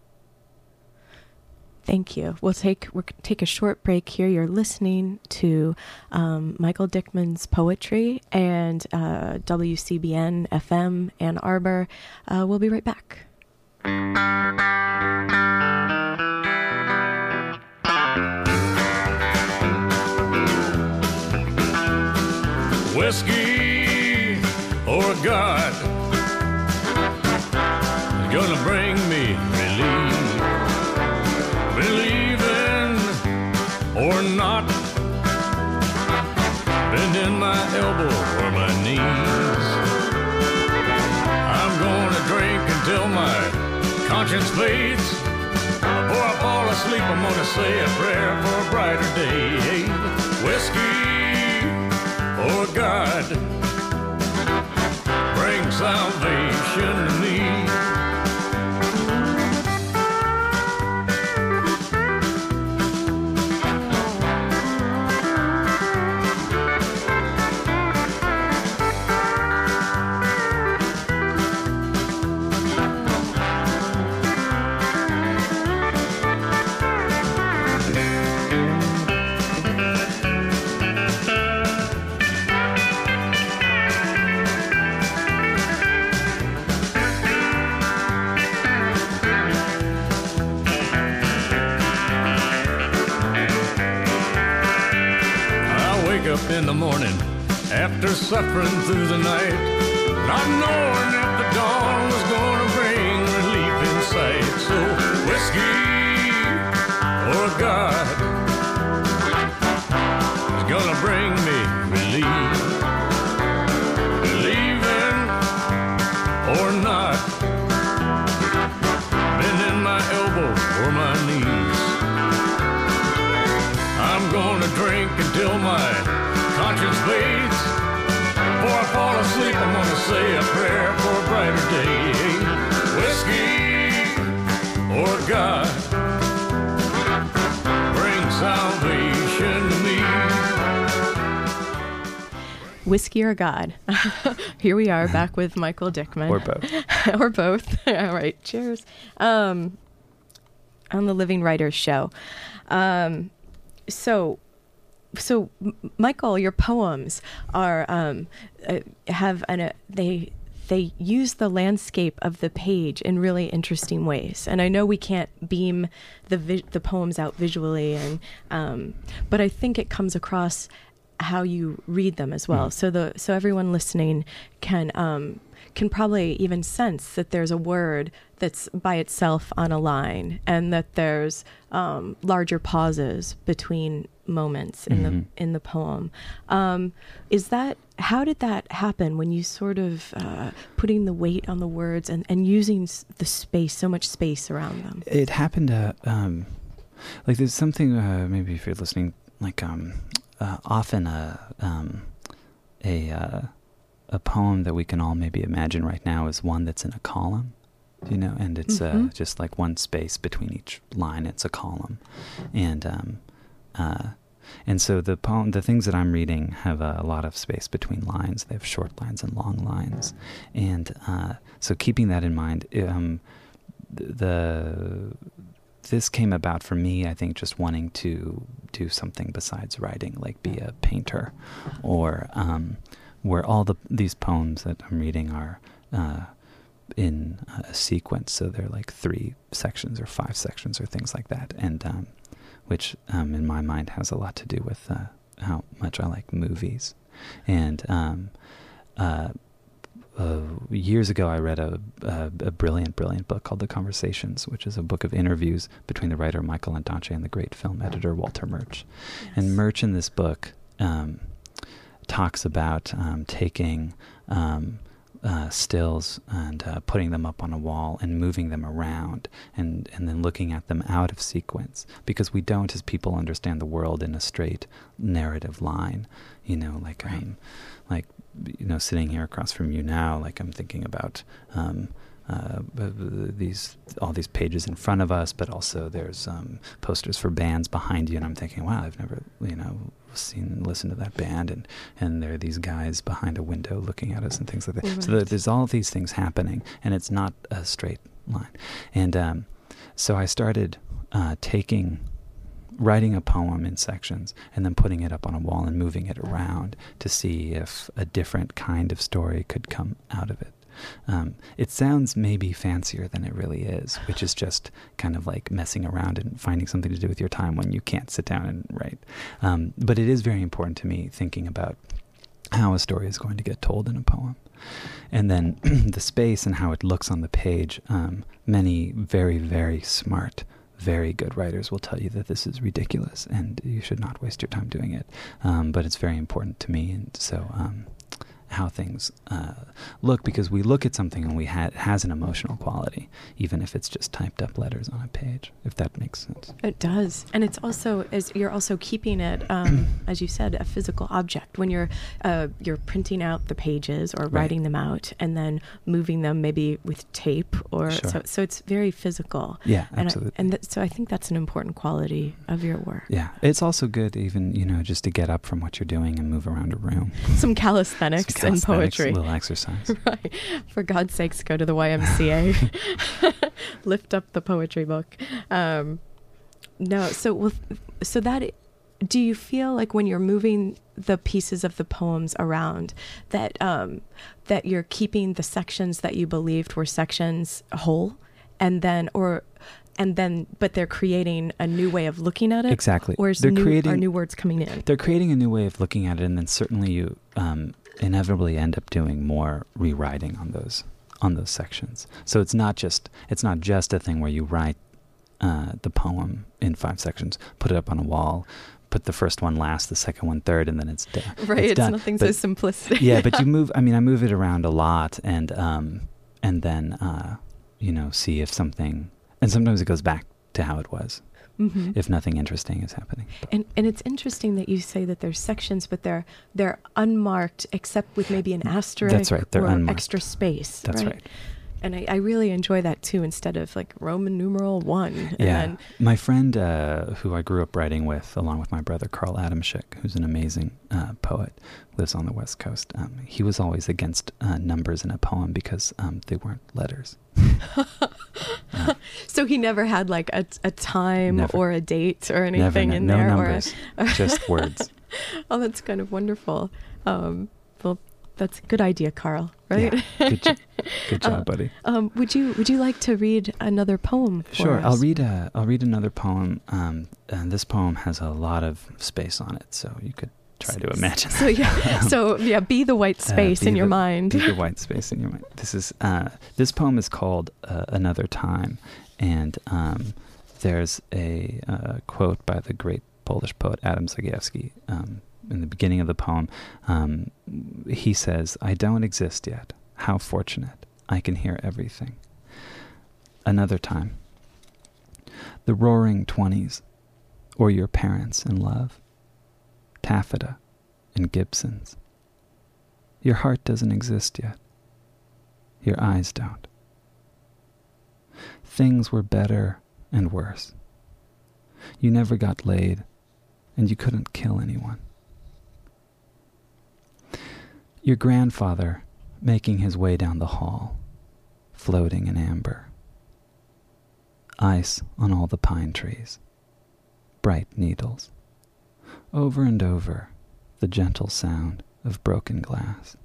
Thank you. We'll take we'll take a short break here. You're listening to um, Michael Dickman's poetry and uh, WCBN FM Ann Arbor. Uh, we'll be right back. Whiskey or God gonna bring or not, bending my elbow or my knees. I'm gonna drink until my conscience fades. Before I fall asleep, I'm gonna say a prayer for a brighter day. Whiskey or God, bring salvation morning after suffering through the night, not knowing if the dawn was gonna bring relief in sight. So whiskey or God is gonna bring me relief. Believing or not, bending my elbow or my knees. I'm gonna drink until my conscience bleeds. Before I fall asleep, I'm gonna say a prayer for a brighter day. Whiskey or God, bring salvation to me. Whiskey or God. Here we are back with Michael Dickman. Or both. or both. All right. Cheers. Um, on the Living Writers Show. Um, so so Michael, your poems are um, uh, have an uh, they they use the landscape of the page in really interesting ways. And I know we can't beam the vi- the poems out visually, and um, but I think it comes across how you read them as well. Mm. So the so everyone listening can um, can probably even sense that there's a word that's by itself on a line, and that there's um, larger pauses between moments in Mhm. the in the poem. Um, is that how did that happen when you sort of uh, putting the weight on the words and and using s- the space, so much space around them? It happened uh, um, like there's something uh, maybe if you're listening like um, uh, often a um, a uh, a poem that we can all maybe imagine right now is one that's in a column, you know, and it's uh, Mhm. just like one space between each line. It's a column, and um, uh, and so the poem, the things that I'm reading have a, a lot of space between lines. They have short lines and long lines, and uh, so keeping that in mind, um, the this came about for me. I think just wanting to do something besides writing, like be a painter, or um, where all the these poems that I'm reading are. Uh, in a sequence, so they're like three sections or five sections or things like that, and um, which um, in my mind has a lot to do with uh, how much I like movies. And um, uh, uh, years ago, I read a, a, a brilliant, brilliant book called The Conversations, which is a book of interviews between the writer Michael Ondaatje and the great film editor Walter Murch. And Murch in this book um, talks about um, taking um, uh, stills and uh, putting them up on a wall and moving them around and, and then looking at them out of sequence because we don't, as people, understand the world in a straight narrative line. You know, like Right. um, like you know, sitting here across from you now, like I'm thinking about. Um, uh, b- these all these pages in front of us, but also there's um, posters for bands behind you, and I'm thinking, wow, I've never you know seen listened to that band, and and there are these guys behind a window looking at us and things like that. So Right. there- there's all these things happening, and it's not a straight line. And um, so I started uh, taking writing a poem in sections and then putting it up on a wall and moving it around to see if a different kind of story could come out of it. Um, it sounds maybe fancier than it really is, which is just kind of like messing around and finding something to do with your time when you can't sit down and write. Um, but it is very important to me thinking about how a story is going to get told in a poem. And then the space and how it looks on the page. Um, many very, very smart, very good writers will tell you that this is ridiculous and you should not waste your time doing it. Um, but it's very important to me. And so, um, how things uh, look because we look at something and we ha- it has an emotional quality, even if it's just typed up letters on a page. If that makes sense. It does, and it's also as you're also keeping it, um, as you said, a physical object. When you're uh, you're printing out the pages or Right. writing them out, and then moving them maybe with tape, or Sure. so. So it's very physical. Yeah, and I, absolutely. and th- so I think that's an important quality of your work. yeah, it's also good, even you know, just to get up from what you're doing and move around a room. Some calisthenics, And poetry. a little exercise. right. For God's sakes, go to the YMCA. Lift up the poetry book. Um, no, so with, so that do you feel like when you're moving the pieces of the poems around that um, that you're keeping the sections that you believed were sections whole, and then or and then but they're creating a new way of looking at it, Exactly. or is They're new, creating- are new words coming in? They're creating a new way of looking at it, and then certainly you um, inevitably end up doing more rewriting on those on those sections. So it's not just it's not just a thing where you write uh, the poem in five sections, put it up on a wall, put the first one last, the second one third, and then it's done. Right, it's, done. nothing But- so simplistic. yeah, but you move. I mean, I move it around a lot, and um, and then uh, you know, see if something, and sometimes it goes back to how it was hmm if nothing interesting is happening. And and it's interesting that you say that there's sections, but they're they're unmarked except with maybe an asterisk That's right, they're or unmarked. extra space. That's right. And I, I really enjoy that too. Instead of like Roman numeral one, and yeah. then my friend uh, who I grew up writing with, along with my brother Carl Adamshick, who's an amazing uh, poet, lives on the West Coast. Um, he was always against uh, numbers in a poem because um, they weren't letters. so he never had like a, a time Never. or a date or Never, anything no, in no there. numbers, Or a, just words. oh, that's kind of wonderful. Um, that's a good idea, Carl. Right? Yeah. Good, jo- good job, Uh, buddy. um, would you Would you like to read another poem? For Sure, us? I'll read a I'll read another poem. Um, and this poem has a lot of space on it, so you could try to imagine. So yeah, so yeah, be the white Uh, space be in your mind. Be the white space in your mind. This is uh, this poem is called uh, "Another Time," and um, there's a uh, quote by the great Polish poet Adam Zagajewski um, in the beginning of the poem. Um, he says, "I don't exist yet. How fortunate! I can hear everything." Another time. The roaring twenties, or your parents in love. Taffeta and Gibsons. Your heart doesn't exist yet. Your eyes don't. Things were better and worse. You never got laid, and you couldn't kill anyone. Your grandfather making his way down the hall, floating in amber. Ice on all the pine trees, bright needles. Over and over, the gentle sound of broken glass.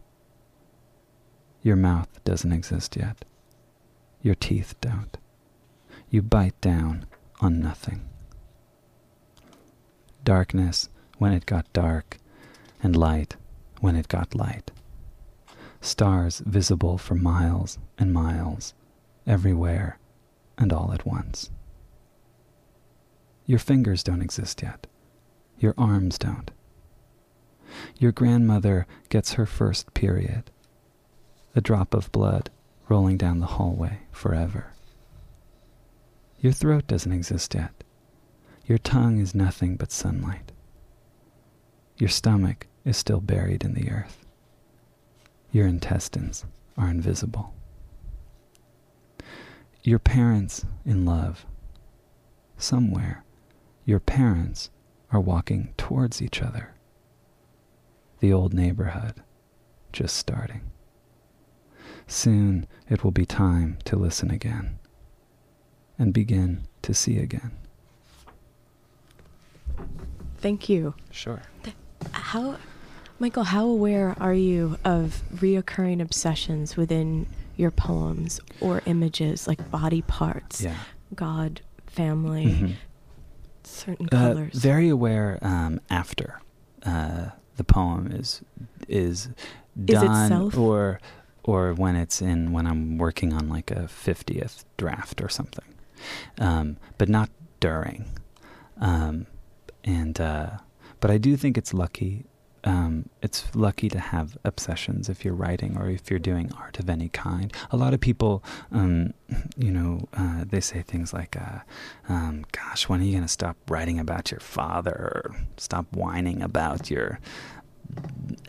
Your mouth doesn't exist yet. Your teeth don't. You bite down on nothing. Darkness when it got dark, and light when it got light. Stars visible for miles and miles, everywhere and all at once. Your fingers don't exist yet. Your arms don't. Your grandmother gets her first period. A drop of blood rolling down the hallway forever. Your throat doesn't exist yet. Your tongue is nothing but sunlight. Your stomach is still buried in the earth. Your intestines are invisible. Your parents in love. Somewhere, your parents are walking towards each other. The old neighborhood just starting. Soon it will be time to listen again and begin to see again. Thank you. Sure. How, Michael? How aware are you of reoccurring obsessions within your poems or images, like body parts, Yeah. God, family, Mhm. certain Uh, colors? very aware um, after uh, the poem is is Is done self? or or when it's in when I'm working on like a fiftieth draft or something, um, but not during. Um, and uh, but I do think it's lucky. Um, it's lucky to have obsessions if you're writing or if you're doing art of any kind. A lot of people, um, you know, uh, they say things like, uh, um, "Gosh, when are you going to stop writing about your father or stop whining about your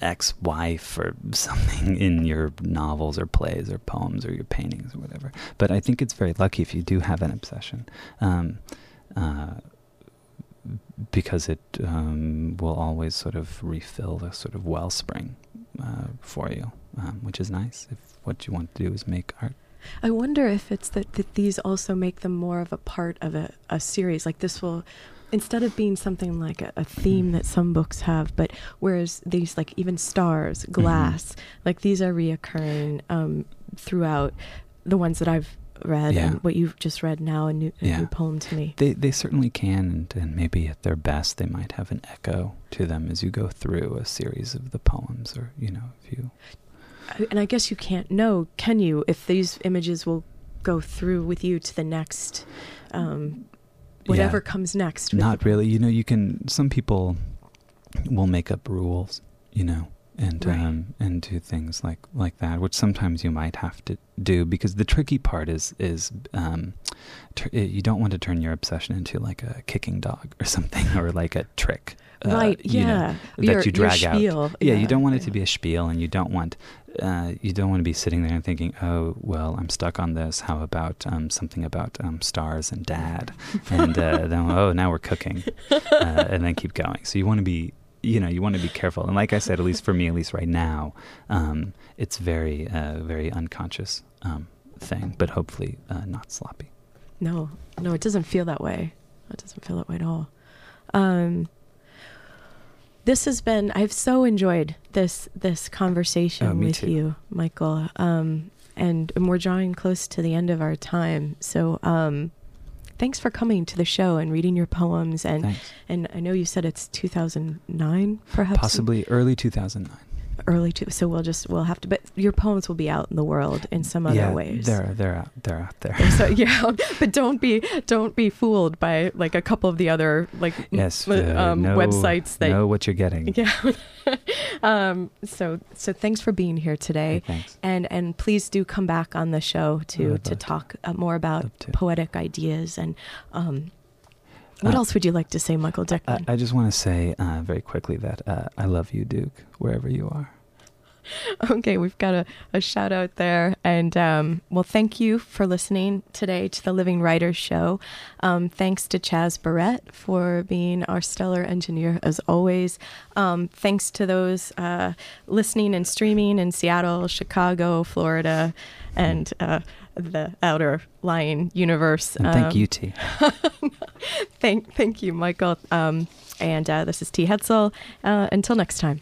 ex-wife or something in your novels or plays or poems or your paintings or whatever?" But I think it's very lucky if you do have an obsession. Um, uh, because it um, will always sort of refill the sort of wellspring uh, for you, um, which is nice if what you want to do is make art. I wonder if it's that, that these also make them more of a part of a, a series. Like this will, instead of being something like a, a theme that some books have, but whereas these, like even stars, glass, like these are reoccurring um, throughout the ones that I've read Yeah. and what you've just read now, a new, a Yeah. new poem to me. They they certainly can, and, and maybe at their best, they might have an echo to them as you go through a series of the poems, or you know, if you And I guess you can't know, can you, if these images will go through with you to the next, um, whatever Yeah. comes next. not really. You know, you can. Some people will make up rules, you know, and Right. um, and do things like like that, which sometimes you might have to do because the tricky part is is um, tr- you don't want to turn your obsession into like a kicking dog or something or like a trick. uh, right, you know, yeah. that Your- you drag out. spiel, Yeah, you don't want it yeah. to be a spiel, and you don't want uh, you don't want to be sitting there and thinking, "Oh, well, I'm stuck on this. How about um, something about um, stars and dad?" And uh, then, oh, now we're cooking, uh, and then keep going. So you want to be, you know, you want to be careful. And like I said, at least for me, at least right now, um, it's very, uh, very unconscious um, thing, but hopefully uh, not sloppy. No, no, it doesn't feel that way. It doesn't feel that way at all. Um, this has been. I've so enjoyed this this conversation Oh, with too. you, Michael. Um, and, and we're drawing close to the end of our time. So, um, thanks for coming to the show and reading your poems. And Thanks. and I know you said it's 2009, perhaps Possibly early 2009. Early to. So we'll just we'll have to. But your poems will be out in the world in some other yeah, ways. they're they're out, they're out there. so yeah, but don't be don't be fooled by like a couple of the other like yes, m- uh, um, know, websites that know what you're getting. yeah. um, so so thanks for being here today, thanks. and and please do come back on the show to to. talk uh, more about poetic ideas and um, what Uh, else would you like to say, Michael I, Dickman? I just want to say uh, very quickly that uh, I love you, Duke, wherever you are. okay, we've got a, a shout out there. And um, well, thank you for listening today to the Living Writers Show. Um, thanks to Chaz Barrett for being our stellar engineer as always. Um, thanks to those uh, listening and streaming in Seattle, Chicago, Florida, and uh, the outer lying universe. And thank Um, you, T. Thank, thank you, Michael. Um, and uh, this is T. Hetzel. Uh, until next time.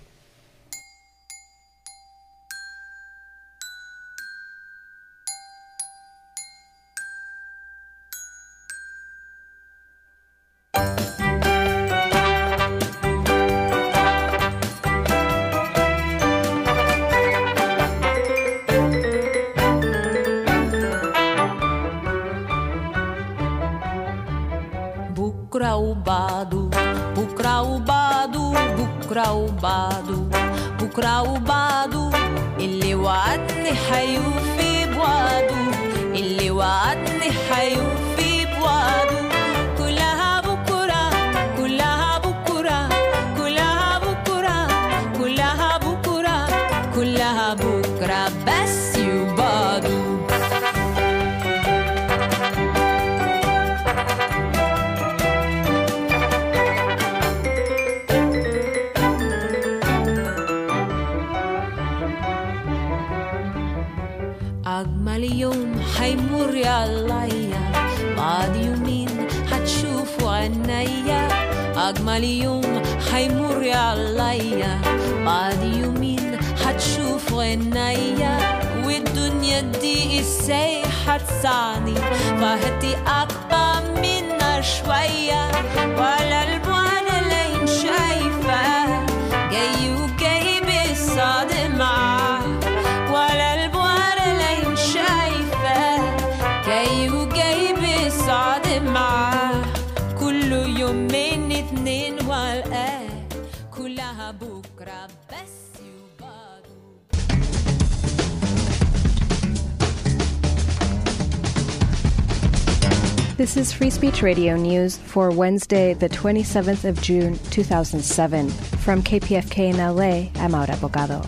بكرة وبعده بكرة وبعده اللي وعدني حيوفي بوعده اللي وعدني حيوفي حيمر عليا بعد يومين هتشوفوا عينيا أجمل يوم حيمر عليا بعد يومين هتشوفوا عينيا والدنيا دي إزاي هتسعني فهدي أكبر منا شوية. ولا This is Free Speech Radio News for Wednesday, the 27th of June, 2007. From KPFK in LA, I'm Aura Bogado.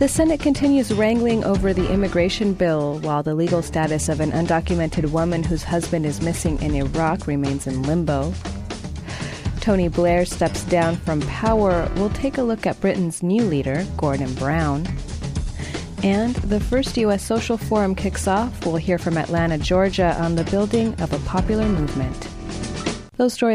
The Senate continues wrangling over the immigration bill while the legal status of an undocumented woman whose husband is missing in Iraq remains in limbo. Tony Blair steps down from power. We'll take a look at Britain's new leader, Gordon Brown. And the first U.S. Social Forum kicks off. We'll hear from Atlanta, Georgia on the building of a popular movement. Those stories